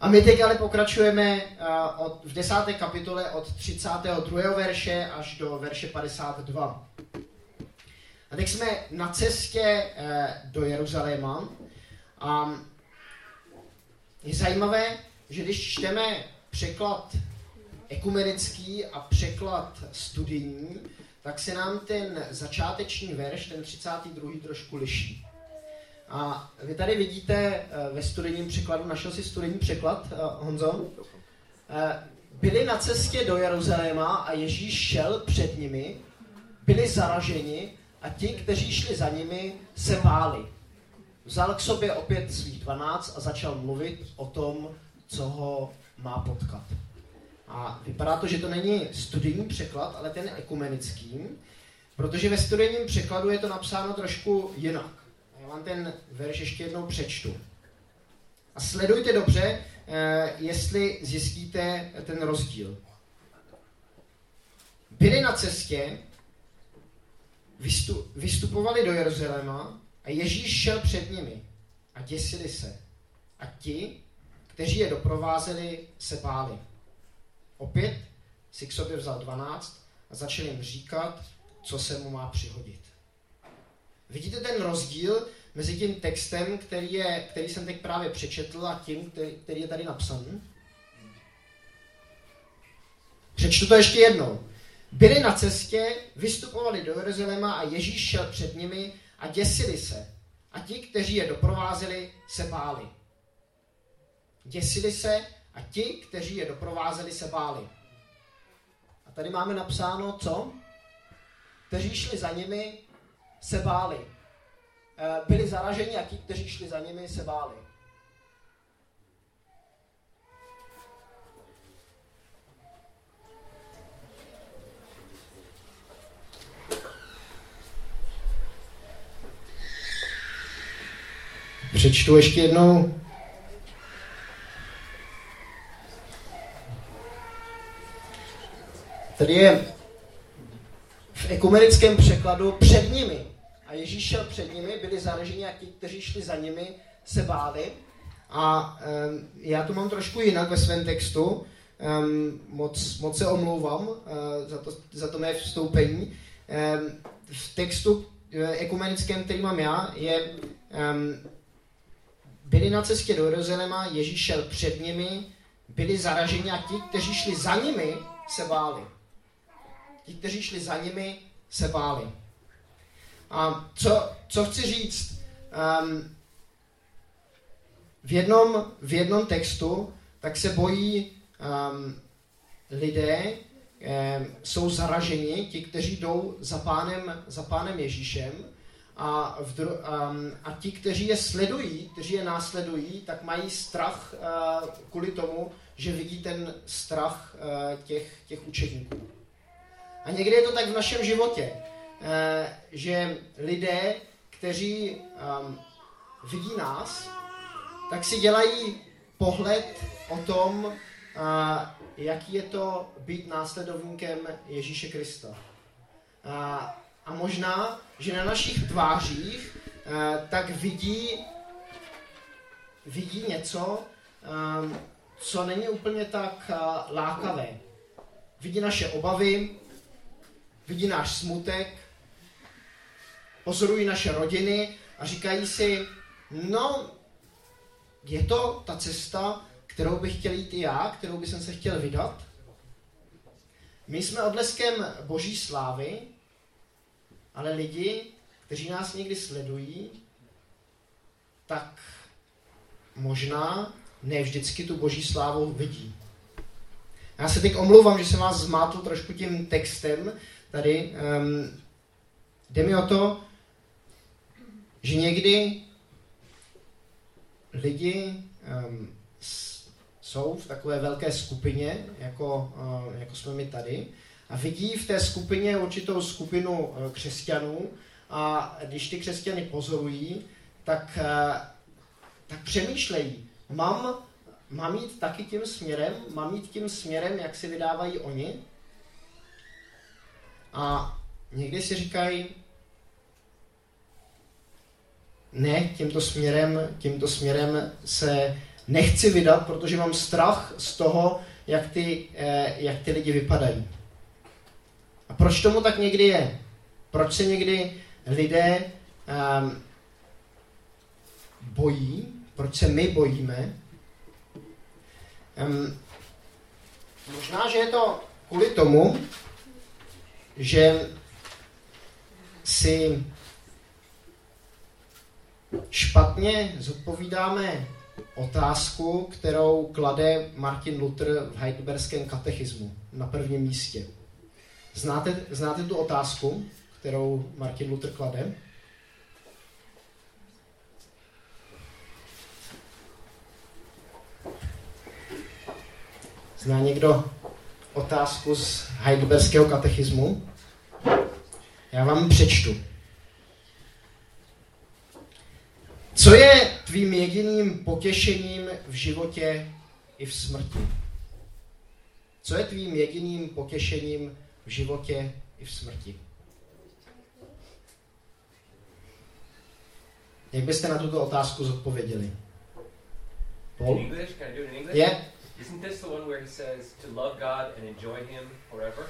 A my teď ale pokračujeme od, v desáté kapitole od 32. verše až do verše 52. A teď jsme na cestě uh, do Jeruzaléma. A je zajímavé, že když čteme překlad ekumenický a překlad studijní, tak se nám ten začáteční verš, ten 32. trošku liší. A vy tady vidíte eh, ve studijním překladu, našel si studijní překlad, eh, Honzo? Eh, byli na cestě do Jeruzaléma a Ježíš šel před nimi, byli zaraženi a ti, kteří šli za nimi, se báli. Vzal k sobě opět svých dvanáct a začal mluvit o tom, co ho má potkat. A vypadá to, že to není studijní překlad, ale ten ekumenický, protože ve studijním překladu je to napsáno trošku jinak. Vám ten verš ještě jednou přečtu. A sledujte dobře, eh, jestli zjistíte ten rozdíl. Byli na cestě, vystupovali do Jeruzaléma a Ježíš šel před nimi a děsili se. A ti, kteří je doprovázeli, se báli. Opět si k sobě vzal dvanáct a začal jim říkat, co se mu má přihodit. Vidíte ten rozdíl mezi tím textem, který, je, který jsem teď právě přečetl, a tím, který, který je tady napsaný? Přečtu to ještě jednou. Byli na cestě, vystupovali do Jeruzaléma a Ježíš šel před nimi a děsili se. A ti, kteří je doprovázeli, se báli. Děsili se a ti, kteří je doprovázeli, se báli. A tady máme napsáno co? Kteří šli za nimi, se báli. Eh, byli zaraženi a ti, kteří šli za nimi, se báli. Přečtu ještě jednou. Tady je v ekumenickém překladu před nimi. A Ježíš šel před nimi, byli zaraženi a ti, kteří šli za nimi, se báli. A um, já to mám trošku jinak ve svém textu. Um, moc, moc se omlouvám uh, za, to, za to mé vstoupení. Um, v textu uh, ekumenickém, který mám já, je um, byli na cestě do Jeruzaléma, Ježíš šel před nimi, byli zaraženi a ti, kteří šli za nimi, se báli. Ti, kteří šli za nimi, se báli. A co, co chci říct? Um, v, jednom, v jednom textu tak se bojí um, lidé, um, jsou zaraženi, ti, kteří jdou za pánem, za pánem Ježíšem, a, v dru, um, a ti, kteří je sledují, kteří je následují, tak mají strach uh, kvůli tomu, že vidí ten strach uh, těch, těch učedníků. A někdy je to tak v našem životě, že lidé, kteří um, vidí nás, tak si dělají pohled o tom, uh, jaký je to být následovníkem Ježíše Krista. Uh, a možná, že na našich tvářích tak vidí, vidí něco, um, co není úplně tak lákavé. Vidí naše obavy, vidí náš smutek, pozorují naše rodiny a říkají si, no, je to ta cesta, kterou bych chtěl jít i já, kterou bych se chtěl vydat. My jsme odleskem boží slávy, ale lidi, kteří nás někdy sledují, tak možná ne vždycky tu boží slávu vidí. Já se teď omlouvám, že jsem vás zmátl trošku tím textem tady. Um, jde mi o to, že někdy lidi um, jsou v takové velké skupině, jako, uh, jako jsme my tady, a vidí v té skupině určitou skupinu uh, křesťanů a když ty křesťany pozorují, tak, uh, tak přemýšlejí, mám, mám jít taky tím směrem, mám jít tím směrem, jak si vydávají oni. A někdy si říkají, ne, tímto směrem, tímto směrem se nechci vydat, protože mám strach z toho, jak ty, eh, jak ty lidi vypadají. A proč tomu tak někdy je? Proč se někdy lidé um, bojí? Proč se my bojíme? Um, možná, že je to kvůli tomu, že si špatně zodpovídáme otázku, kterou klade Martin Luther v Heidelberském katechismu na prvním místě. Znáte, znáte tu otázku, kterou Martin Luther klade? Zná někdo otázku z Heidelberského katechismu? Já vám přečtu. Co je tvým jediným potěšením v životě i v smrti? Co je tvým jediným potěšením v životě i v smrti? Jak byste na tuto otázku zodpověděli? Paul? In English? Can I do it in English? Yeah. Isn't this the one where he says to love God and enjoy Him forever?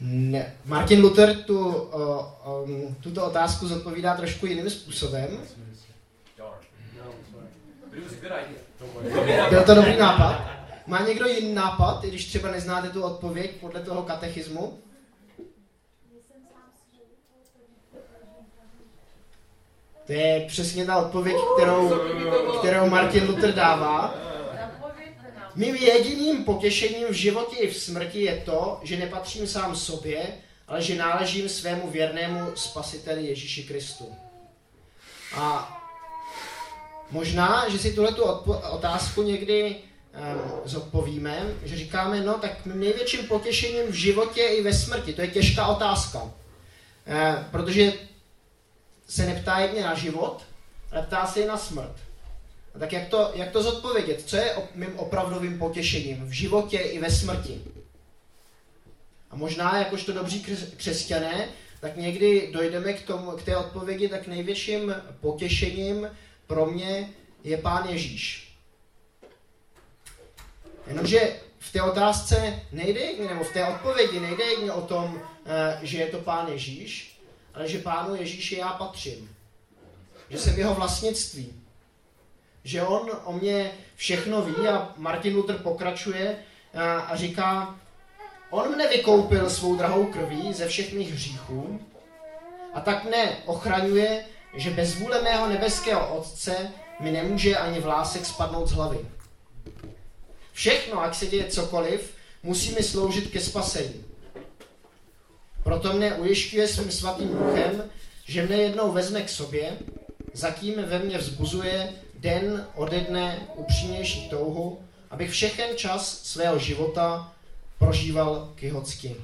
Ne. Martin Luther tu, uh, um, tuto otázku zodpovídá trošku jiným způsobem. Byl to dobrý nápad? Má někdo jiný nápad, i když třeba neznáte tu odpověď podle toho katechismu? To je přesně ta odpověď, kterou, kterou Martin Luther dává. Mým jediným potěšením v životě i v smrti je to, že nepatřím sám sobě, ale že náležím svému věrnému spasiteli Ježíši Kristu. A možná, že si tuhle otázku někdy um, zodpovíme, že říkáme, no tak největším potěšením v životě i ve smrti, to je těžká otázka. Uh, protože se neptá jedně na život, ale ptá se i na smrt. A tak jak to, jak to zodpovědět? Co je mým opravdovým potěšením v životě i ve smrti? A možná, jakožto dobří křesťané, tak někdy dojdeme k, tomu, k té odpovědi, tak největším potěšením pro mě je Pán Ježíš. Jenomže v té otázce nejde nebo v té odpovědi nejde jen o tom, eh, že je to Pán Ježíš, ale že Pánu Ježíši já patřím. Že jsem jeho vlastnictví že on o mě všechno ví a Martin Luther pokračuje a, a říká, on mne vykoupil svou drahou krví ze všech mých hříchů a tak mne ochraňuje, že bez vůle mého nebeského Otce mi nemůže ani vlásek spadnout z hlavy. Všechno, ať se děje cokoliv, musí mi sloužit ke spasení. Proto mne ujišťuje svým svatým duchem, že mne jednou vezme k sobě, zatím ve mně vzbuzuje den ode dne upřímnější touhu, abych všechen čas svého života prožíval kyhocky.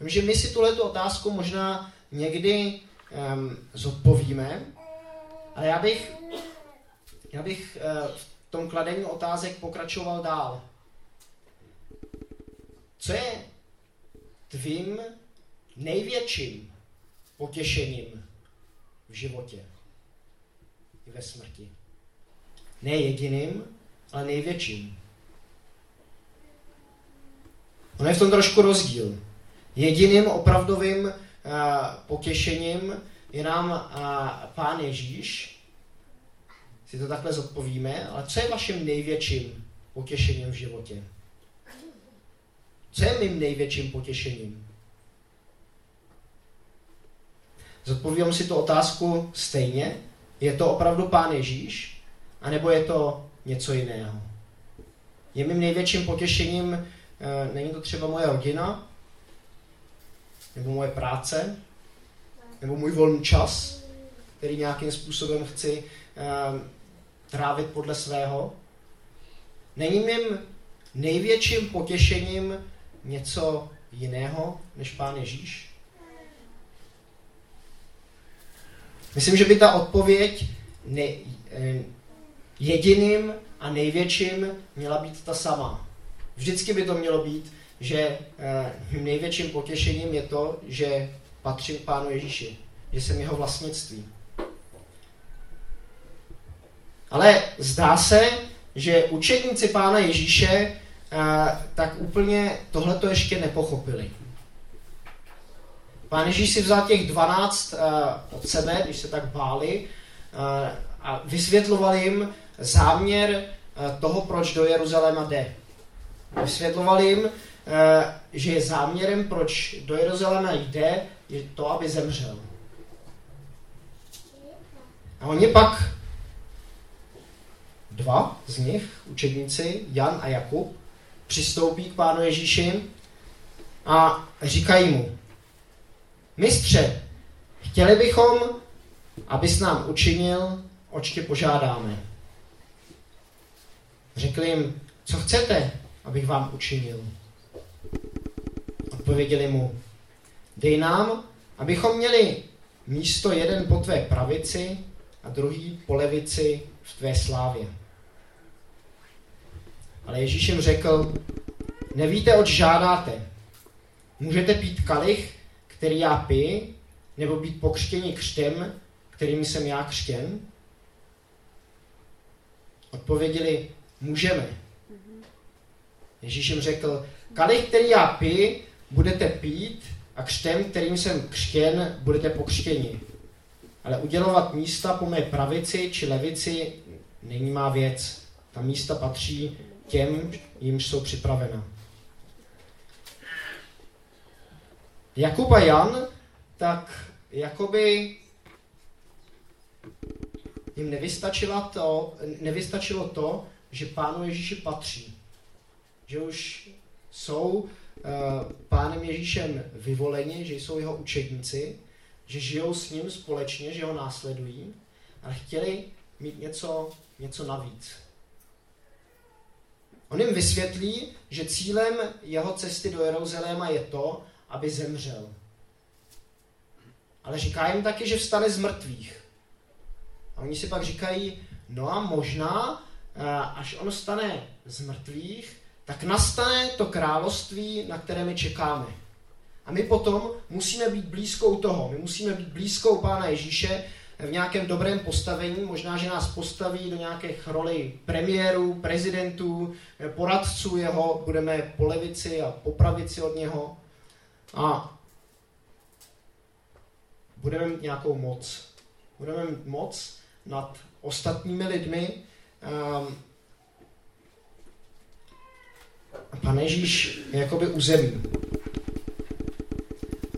Vím, že my si tuhle otázku možná někdy um, zodpovíme, ale já bych, já bych uh, v tom kladení otázek pokračoval dál. Co je tvým největším potěšením v životě? I ve smrti. Ne jediným, ale největším. Ono je v tom trošku rozdíl. Jediným opravdovým uh, potěšením je nám uh, Pán Ježíš, si to takhle zodpovíme, ale co je vaším největším potěšením v životě? Co je mým největším potěšením? Zodpovím si tu otázku stejně, je to opravdu Pán Ježíš? A nebo je to něco jiného? Je mým největším potěšením, e, není to třeba moje rodina, nebo moje práce, nebo můj volný čas, který nějakým způsobem chci e, trávit podle svého. Není mým největším potěšením něco jiného než Pán Ježíš? Myslím, že by ta odpověď ne, eh, jediným a největším měla být ta sama. Vždycky by to mělo být, že eh, největším potěšením je to, že patřím Pánu Ježíši, že jsem jeho vlastnictví. Ale zdá se, že učedníci Pána Ježíše tak úplně tohleto ještě nepochopili. Pán Ježíš si vzal těch 12 od sebe, když se tak báli, a vysvětloval jim záměr toho, proč do Jeruzaléma jde. Vysvětloval jim, že je záměrem, proč do Jeruzaléma jde, je to, aby zemřel. A oni pak, dva z nich, učedníci, Jan a Jakub, přistoupí k pánu Ježíši a říkají mu, mistře, chtěli bychom, abys nám učinil, oč tě požádáme. Řekli jim, co chcete, abych vám učinil. Odpověděli mu, dej nám, abychom měli místo jeden po tvé pravici a druhý po levici v tvé slávě. Ale Ježíš jim řekl, nevíte, oč žádáte. Můžete pít kalich, který já piju, nebo být pokřtěni křtem, kterým jsem já křtěn? Odpověděli, můžeme. Ježíš jim řekl, kalich, který já piju, budete pít a křtem, kterým jsem křtěn, budete pokřtěni. Ale udělovat místa po mé pravici či levici není má věc. Ta místa patří těm, jimž jsou připravena. Jakub a Jan, tak jakoby jim nevystačilo to, nevystačilo to, že pánu Ježíši patří. Že už jsou uh, pánem Ježíšem vyvoleni, že jsou jeho učedníci, že žijou s ním společně, že ho následují, ale chtěli mít něco, něco navíc. On jim vysvětlí, že cílem jeho cesty do Jeruzaléma je to, aby zemřel. Ale říká jim taky, že vstane z mrtvých. A oni si pak říkají, no a možná, eh, až on stane z mrtvých, tak nastane to království, na které my čekáme. A my potom musíme být blízkou toho. My musíme být blízkou Pána Ježíše v nějakém dobrém postavení. Možná, že nás postaví do nějakých roli premiérů, prezidentů, poradců jeho. Budeme po levici a po pravici od něho. A budeme mít nějakou moc. Budeme mít moc nad ostatními lidmi. Um, Pane Ježíš je jakoby uzemí.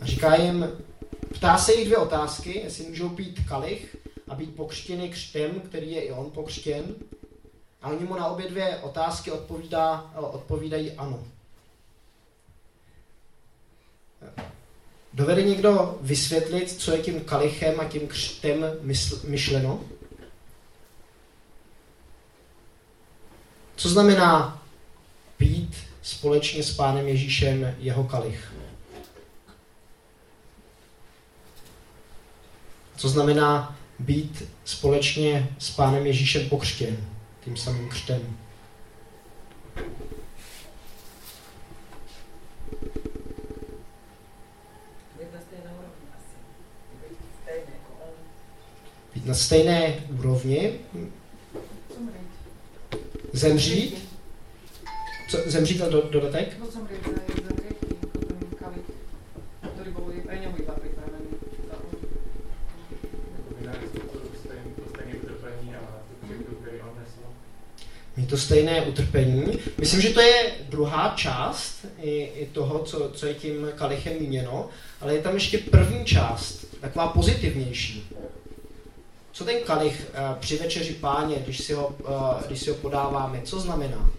A říká jim, ptá se jich dvě otázky, jestli můžou pít kalich a být pokřtěny křtem, který je i on pokřtěn. A oni mu na obě dvě otázky odpovídá, odpovídají ano. Dovede někdo vysvětlit, co je tím kalichem a tím křtem myšleno? Co znamená pít společně s Pánem Ježíšem jeho kalich? Co znamená být společně s Pánem Ježíšem pokřtěn, tím samým křtem? Být na stejné úrovni. Zemřít. Co, zemřít a do, dodatek? Pripravený. Mít to stejné utrpení. Myslím, že to je druhá část i, i toho, co, co je tím kalichem míněno, ale je tam ještě první část, taková pozitivnější. Co ten kalich uh, při večeři páně, když si, ho, uh, když si ho podáváme, co znamená?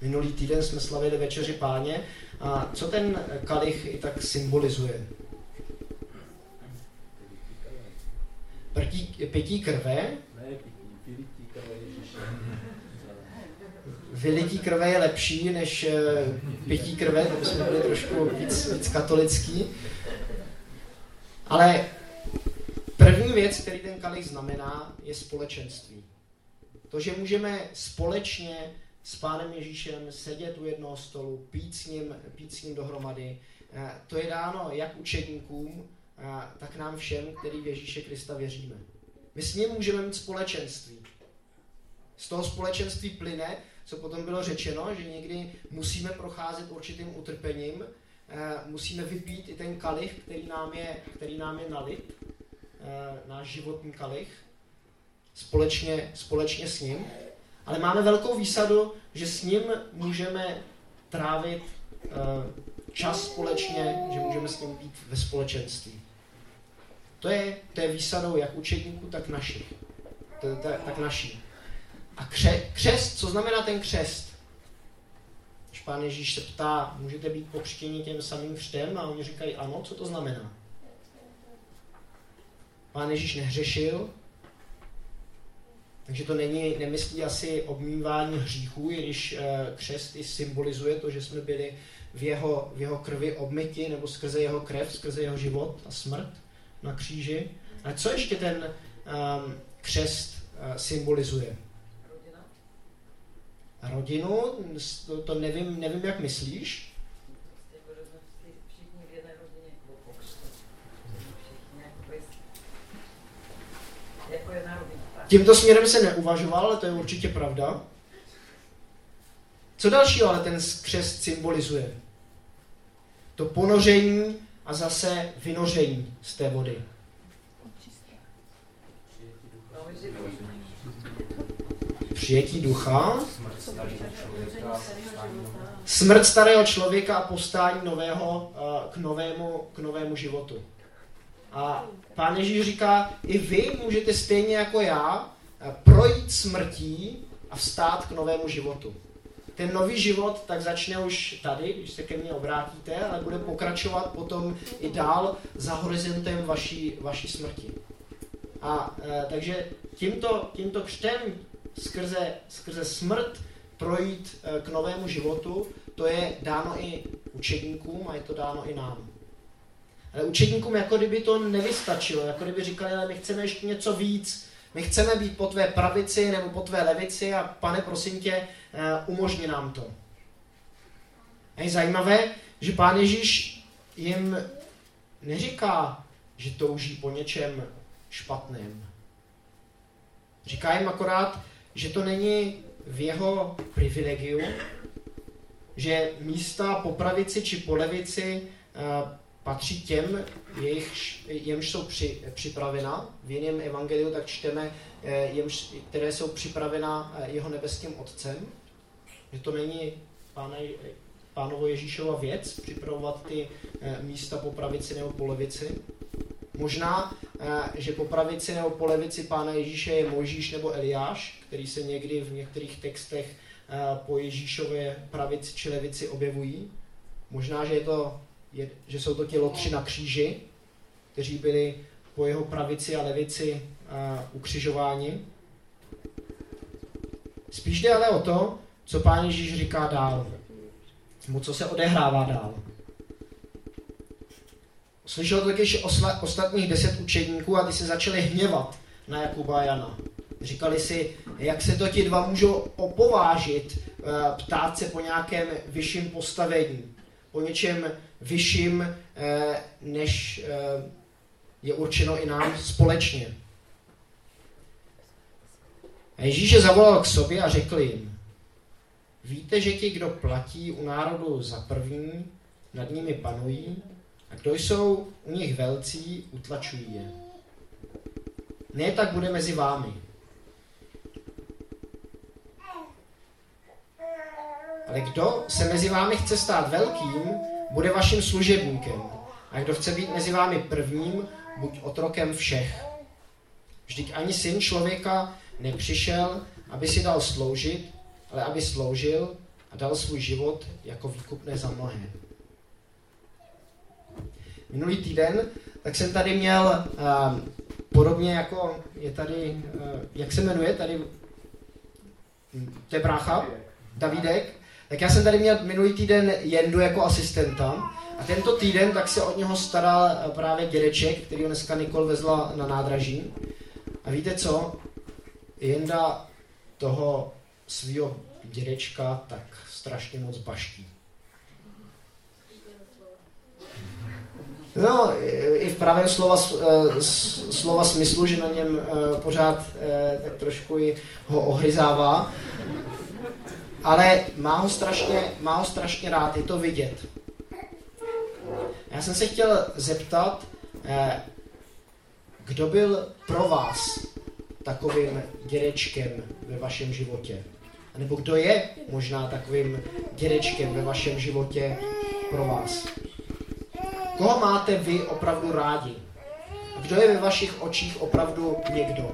Minulý týden jsme slavili večeři páně a co ten kalich i tak symbolizuje? Prtí, pití krve? Vylití krve je lepší než pití krve, to bychom byli trošku víc, víc katolický. Ale první věc, který ten kalich znamená, je společenství. To, že můžeme společně s Pánem Ježíšem, sedět u jednoho stolu, pít s ním, pít s ním dohromady. Eh, to je dáno jak učedníkům, eh, tak nám všem, který v Ježíše Krista věříme. My s ním můžeme mít společenství. Z toho společenství plyne, co potom bylo řečeno, že někdy musíme procházet určitým utrpením, eh, musíme vypít i ten kalich, který nám je, který nám je nalit, náš životní kalich, společně, společně s ním. Ale máme velkou výsadu, že s ním můžeme trávit eh, čas společně, že můžeme s ním být ve společenství. To je, to je výsadou jak učedníků, tak našich. To, to, tak naší. A kře, křest, co znamená ten křest? Když pán Ježíš se ptá, můžete být pokřtěni těm samým křtem? A oni říkají ano, co to znamená? Pán Ježíš nehřešil, takže to není, nemyslí asi obmývání hříchů, i když eh, křest i symbolizuje to, že jsme byli v jeho, v jeho krvi obmyti, nebo skrze jeho krev, skrze jeho život a smrt na kříži. A co ještě ten um, křest uh, symbolizuje? Rodina. Rodinu, to, to nevím, nevím, jak myslíš. Jako, že jsme všichni v jedné rodině. Všichni, jako, jako rodina. Tímto směrem se neuvažoval, ale to je určitě pravda. Co dalšího ale ten křest symbolizuje? To ponoření a zase vynoření z té vody. Přijetí ducha, smrt starého člověka a postání nového, k, novému, k novému životu. A pán Ježíš říká, i vy můžete stejně jako já projít smrtí a vstát k novému životu ten nový život tak začne už tady, když se ke mně obrátíte, ale bude pokračovat potom i dál za horizontem vaší, vaší smrti. A e, takže tímto, tímto křtem skrze, skrze smrt projít e, k novému životu, to je dáno i učedníkům a je to dáno i nám. Ale učedníkům jako kdyby to nevystačilo, jako kdyby říkali, ale my chceme ještě něco víc, my chceme být po tvé pravici nebo po tvé levici a pane, prosím tě, eh, umožni nám to. A je zajímavé, že pán Ježíš jim neříká, že touží po něčem špatném. Říká jim akorát, že to není v jeho privilegiu, že místa po pravici či po levici eh, patří těm, jejich, jemž jsou při, připravena. V jiném evangeliu tak čteme, eh, jemž, které jsou připravena eh, jeho nebeským otcem. Že to není páne, pánovo Ježíšova věc, připravovat ty eh, místa po pravici nebo po levici. Možná, že po pravici nebo po levici pána Ježíše je Mojžíš nebo Eliáš, který se někdy v některých textech po Ježíšově pravici či levici objevují. Možná, že je to je, že jsou to ti lotři na kříži, kteří byli po jeho pravici a levici uh, ukřižováni. Spíš jde ale o to, co pán Ježíš říká dál, nebo co se odehrává dál. Slyšel to totiž osla, ostatních deset učedníků a ty se začali hněvat na Jakuba a Jana. Říkali si, jak se to ti dva můžou opovážit, ptát se po nějakém vyšším postavení, po něčem vyšším, eh, než eh, je určeno i nám společně. A Ježíš je zavolal k sobě a řekl jim, víte, že ti, kdo platí u národu za první, nad nimi panují, a kdo jsou u nich velcí, utlačují je. Ne tak bude mezi vámi. Ale kdo se mezi vámi chce stát velkým, bude vaším služebníkem. A kdo chce být mezi vámi prvním, buď otrokem všech. Vždyť ani syn člověka nepřišel, aby si dal sloužit, ale aby sloužil a dal svůj život jako výkupné za mnohé. Minulý týden, tak jsem tady měl uh, podobně jako je tady, uh, jak se jmenuje tady, to je brácha, Davidek, tak já jsem tady měl minulý týden Jendu jako asistenta a tento týden tak se od něho staral právě dědeček, který ho dneska Nikol vezla na nádraží. A víte co? Jenda toho svého dědečka tak strašně moc baští. No, i v pravém slova, eh, slova smyslu, že na něm eh, pořád eh, tak trošku ho ohryzává. Ale má ho strašně, má ho strašně rád, je to vidět. Já jsem se chtěl zeptat, eh, kdo byl pro vás takovým dědečkem ve vašem životě? A nebo kdo je možná takovým dědečkem ve vašem životě pro vás? Koho máte vy opravdu rádi? A kdo je ve vašich očích opravdu někdo?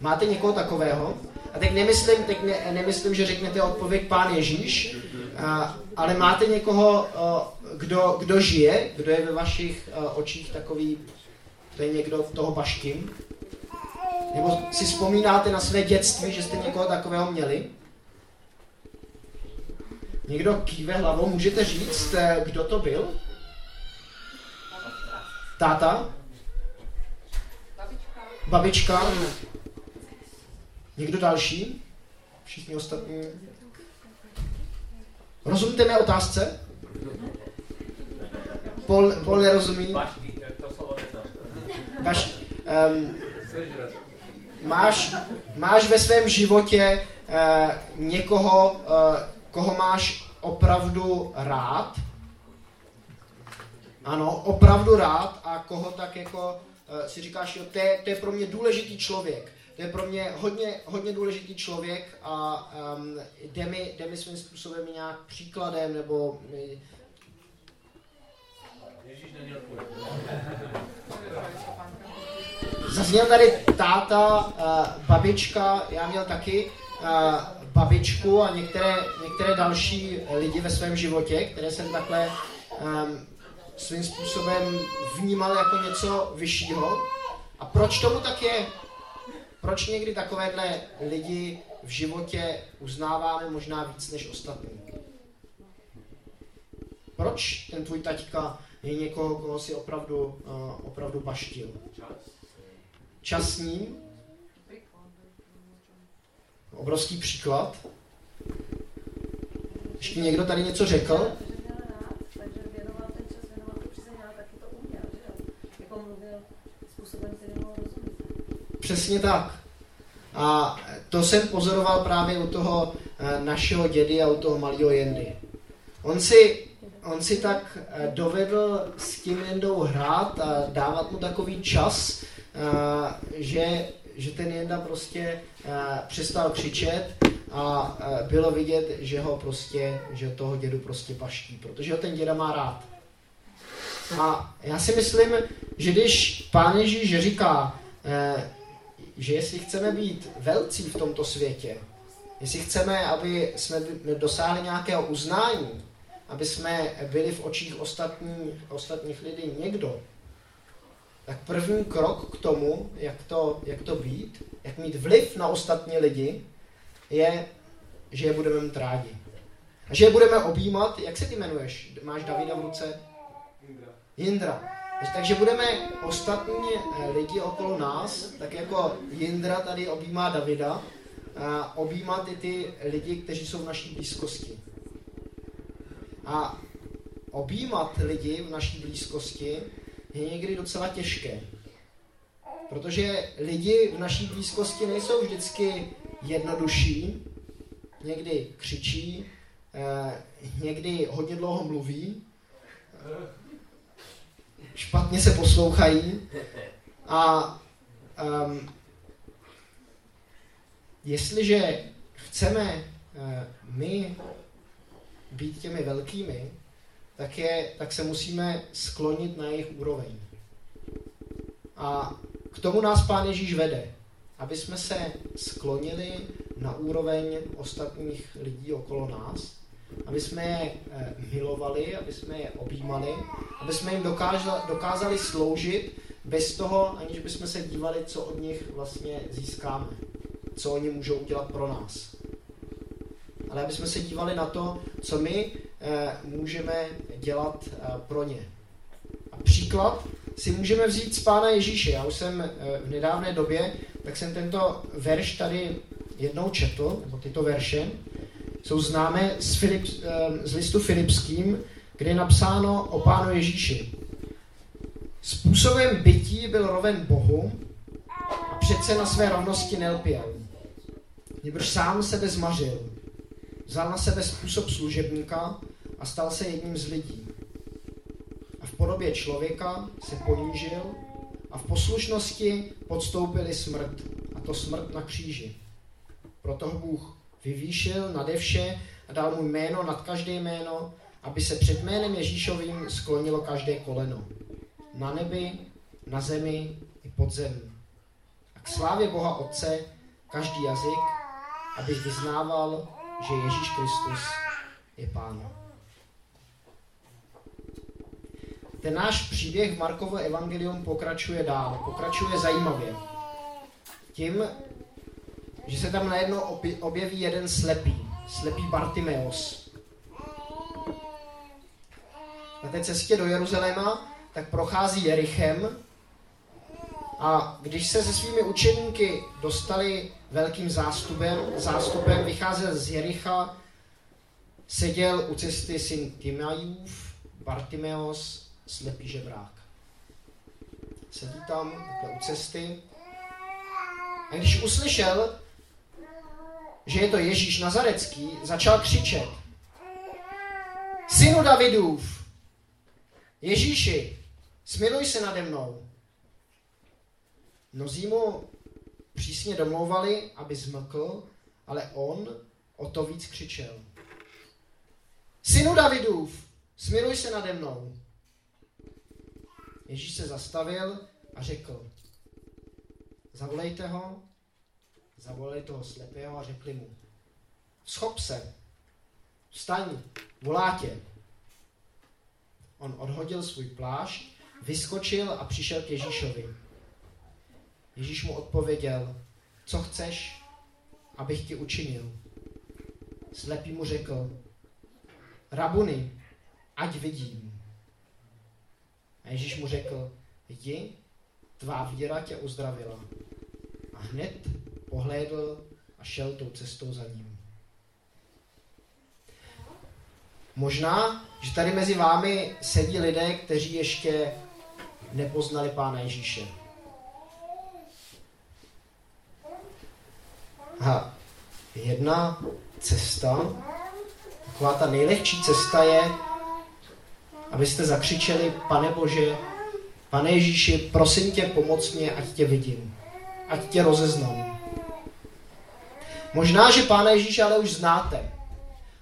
Máte někoho takového? A teď nemyslím, teď ne, nemyslím že řeknete odpověď Pán Ježíš, a, ale máte někoho, a, kdo, kdo žije, kdo je ve vašich a, očích takový, to je někdo toho baštím? Nebo si vzpomínáte na své dětství, že jste někoho takového měli? Někdo kýve hlavou, můžete říct, eh, kdo to byl? Táta? Babička. Babička? Někdo další? Všichni ostatní? Rozumíte mé otázce? Pol, Pol nerozumí. Máš, um, máš, máš ve svém životě uh, někoho, uh, koho máš opravdu rád? Ano, opravdu rád a koho tak jako uh, si říkáš, jo, to je, to je pro mě důležitý člověk. To je pro mě hodně, hodně důležitý člověk a um, jde, mi, jde mi svým způsobem nějak příkladem nebo Stefánka. Zazněl tady táta, uh, babička, já měl taky uh, babičku a některé, některé další lidi ve svém životě, které jsem takhle um, svým způsobem vnímal jako něco vyššího. A proč tomu tak je? Proč někdy takovéhle lidi v životě uznáváme možná víc než ostatní? Proč ten tvůj taťka je někoho, koho si opravdu, uh, opravdu baštil? Čas. s ním, obrovský příklad. Ještě někdo tady něco řekl? Měl takže věnoval ten čas, věnoval to přesně a taky to uměl, že jo? Jako mluvil způsobem, který. Přesně tak. A to jsem pozoroval právě u toho eh, našeho dědy a u toho malého Jendy. On si, on si tak eh, dovedl s tím Jendou hrát a dávat mu takový čas, eh, že, že ten Jenda prostě přestal křičet a bylo vidět, že ho prostě, že toho dědu prostě paští, protože ho ten děda má rád. A já si myslím, že když pán Ježíš říká, že jestli chceme být velcí v tomto světě, jestli chceme, aby jsme dosáhli nějakého uznání, aby jsme byli v očích ostatní, ostatních lidí někdo, tak první krok k tomu, jak to, jak to být, jak mít vliv na ostatní lidi, je, že je budeme mít rádi. A že je budeme objímat, jak se ty jmenuješ? Máš Davida v ruce? Jindra. Takže budeme ostatní eh, lidi okolo nás, tak jako Jindra tady objímá Davida, a objímat i ty lidi, kteří jsou v naší blízkosti. A objímat lidi v naší blízkosti je někdy docela těžké. Protože lidi v naší blízkosti nejsou vždycky jednodušší, někdy křičí, eh, někdy hodně dlouho mluví, špatně se poslouchají a um, jestliže chceme uh, my být těmi velkými, tak, je, tak se musíme sklonit na jejich úroveň. A k tomu nás Pán Ježíš vede, aby jsme se sklonili na úroveň ostatních lidí okolo nás, aby jsme je eh, milovali, aby jsme je objímali, aby jsme jim dokázali, dokázali sloužit bez toho, aniž bychom se dívali, co od nich vlastně získáme, co oni můžou udělat pro nás. Ale aby jsme se dívali na to, co my eh, můžeme dělat eh, pro ně. A příklad si můžeme vzít z Pána Ježíše. Já už jsem v nedávné době, tak jsem tento verš tady jednou četl, nebo tyto verše, jsou známé z, Filip, z listu Filipským, kde je napsáno o Pánu Ježíši. Způsobem bytí byl roven Bohu a přece na své rovnosti nelpěl. Nebož sám sebe zmařil. Vzal na sebe způsob služebníka a stal se jedním z lidí. A v podobě člověka se ponížil a v poslušnosti podstoupili smrt, a to smrt na kříži. Proto Bůh vyvýšil nade vše a dal mu jméno nad každé jméno, aby se před jménem Ježíšovým sklonilo každé koleno. Na nebi, na zemi i pod zemi. A k slávě Boha Otce každý jazyk, aby vyznával, že Ježíš Kristus je Pán. Ten náš příběh Markovo evangelium pokračuje dál, pokračuje zajímavě. Tím, že se tam najednou objeví jeden slepý, slepý Bartimeos. Na té cestě do Jeruzaléma tak prochází Jerichem a když se se svými učeníky dostali velkým zástupem, zástupem vycházel z Jericha, seděl u cesty syn Timajův, Bartimeos, slepý žebrák. Sedí tam u cesty a když uslyšel, že je to Ježíš Nazarecký, začal křičet. Synu Davidův, Ježíši, smiluj se nade mnou. Mnozí mu přísně domlouvali, aby zmlkl, ale on o to víc křičel. Synu Davidův, smiluj se nade mnou. Ježíš se zastavil a řekl, zavolejte ho, zavolali toho slepého a řekli mu, schop se, vstaň, volá tě. On odhodil svůj plášť, vyskočil a přišel k Ježíšovi. Ježíš mu odpověděl, co chceš, abych ti učinil. Slepý mu řekl, Rabuny, ať vidím. A Ježíš mu řekl, jdi, tvá víra tě uzdravila. A hned pohlédl a šel tou cestou za ním. Možná, že tady mezi vámi sedí lidé, kteří ještě nepoznali Pána Ježíše. A jedna cesta, taková ta nejlehčí cesta je, abyste zakřičeli, pane Bože, pane Ježíši, prosím tě, pomoc mě, ať tě vidím, ať tě rozeznám. Možná, že Pána Ježíše ale už znáte.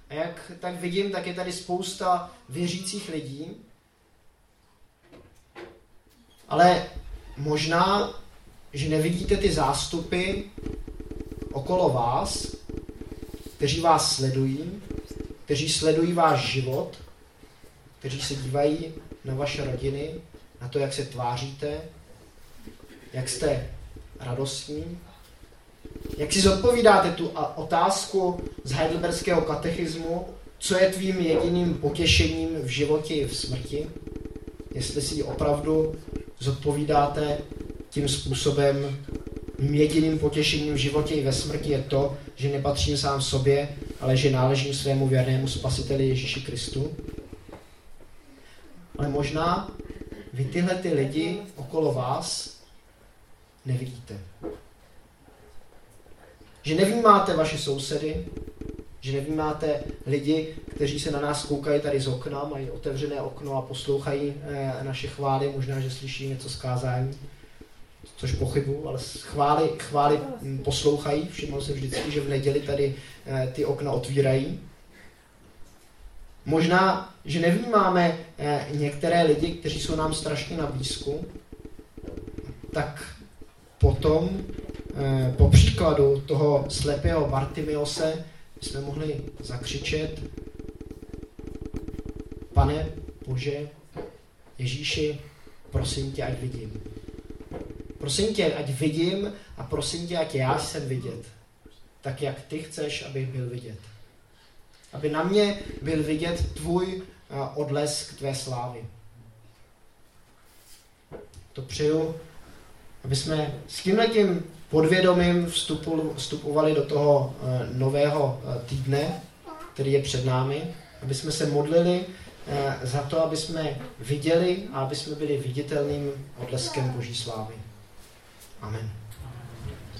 A jak tak vidím, tak je tady spousta věřících lidí. Ale možná, že nevidíte ty zástupy okolo vás, kteří vás sledují, kteří sledují váš život, kteří se dívají na vaše rodiny, na to, jak se tváříte, jak jste radostní, jak si zodpovídáte tu otázku z Heidelberského katechismu, co je tvým jediným potěšením v životě i v smrti? Jestli si ji opravdu zodpovídáte tím způsobem, mým jediným potěšením v životě i ve smrti je to, že nepatřím sám sobě, ale že náležím svému věrnému spasiteli Ježíši Kristu. Ale možná vy tyhle ty lidi okolo vás nevidíte. Že nevnímáte vaše sousedy, že nevnímáte lidi, kteří se na nás koukají tady z okna, mají otevřené okno a poslouchají eh, naše chvály, možná, že slyší něco z kázání, což pochybu, ale chvály, chvály hm, poslouchají. Všiml jsem vždycky, že v neděli tady eh, ty okna otvírají. Možná, že nevnímáme eh, některé lidi, kteří jsou nám strašně na blízku, tak potom po příkladu toho slepého Bartimiose jsme mohli zakřičet, pane Bože, Ježíši, prosím tě, ať vidím. Prosím tě, ať vidím a prosím tě, ať já jsem vidět. Tak, jak ty chceš, abych byl vidět. Aby na mě byl vidět tvůj eh, odlesk tvé slávy. To přeju, aby jsme s tímhletím podvědomím vstupu, vstupovali do toho eh, nového eh, týdne, který je před námi, aby jsme se modlili eh, za to, aby jsme viděli a aby jsme byli viditelným odleskem Boží slávy. Amen.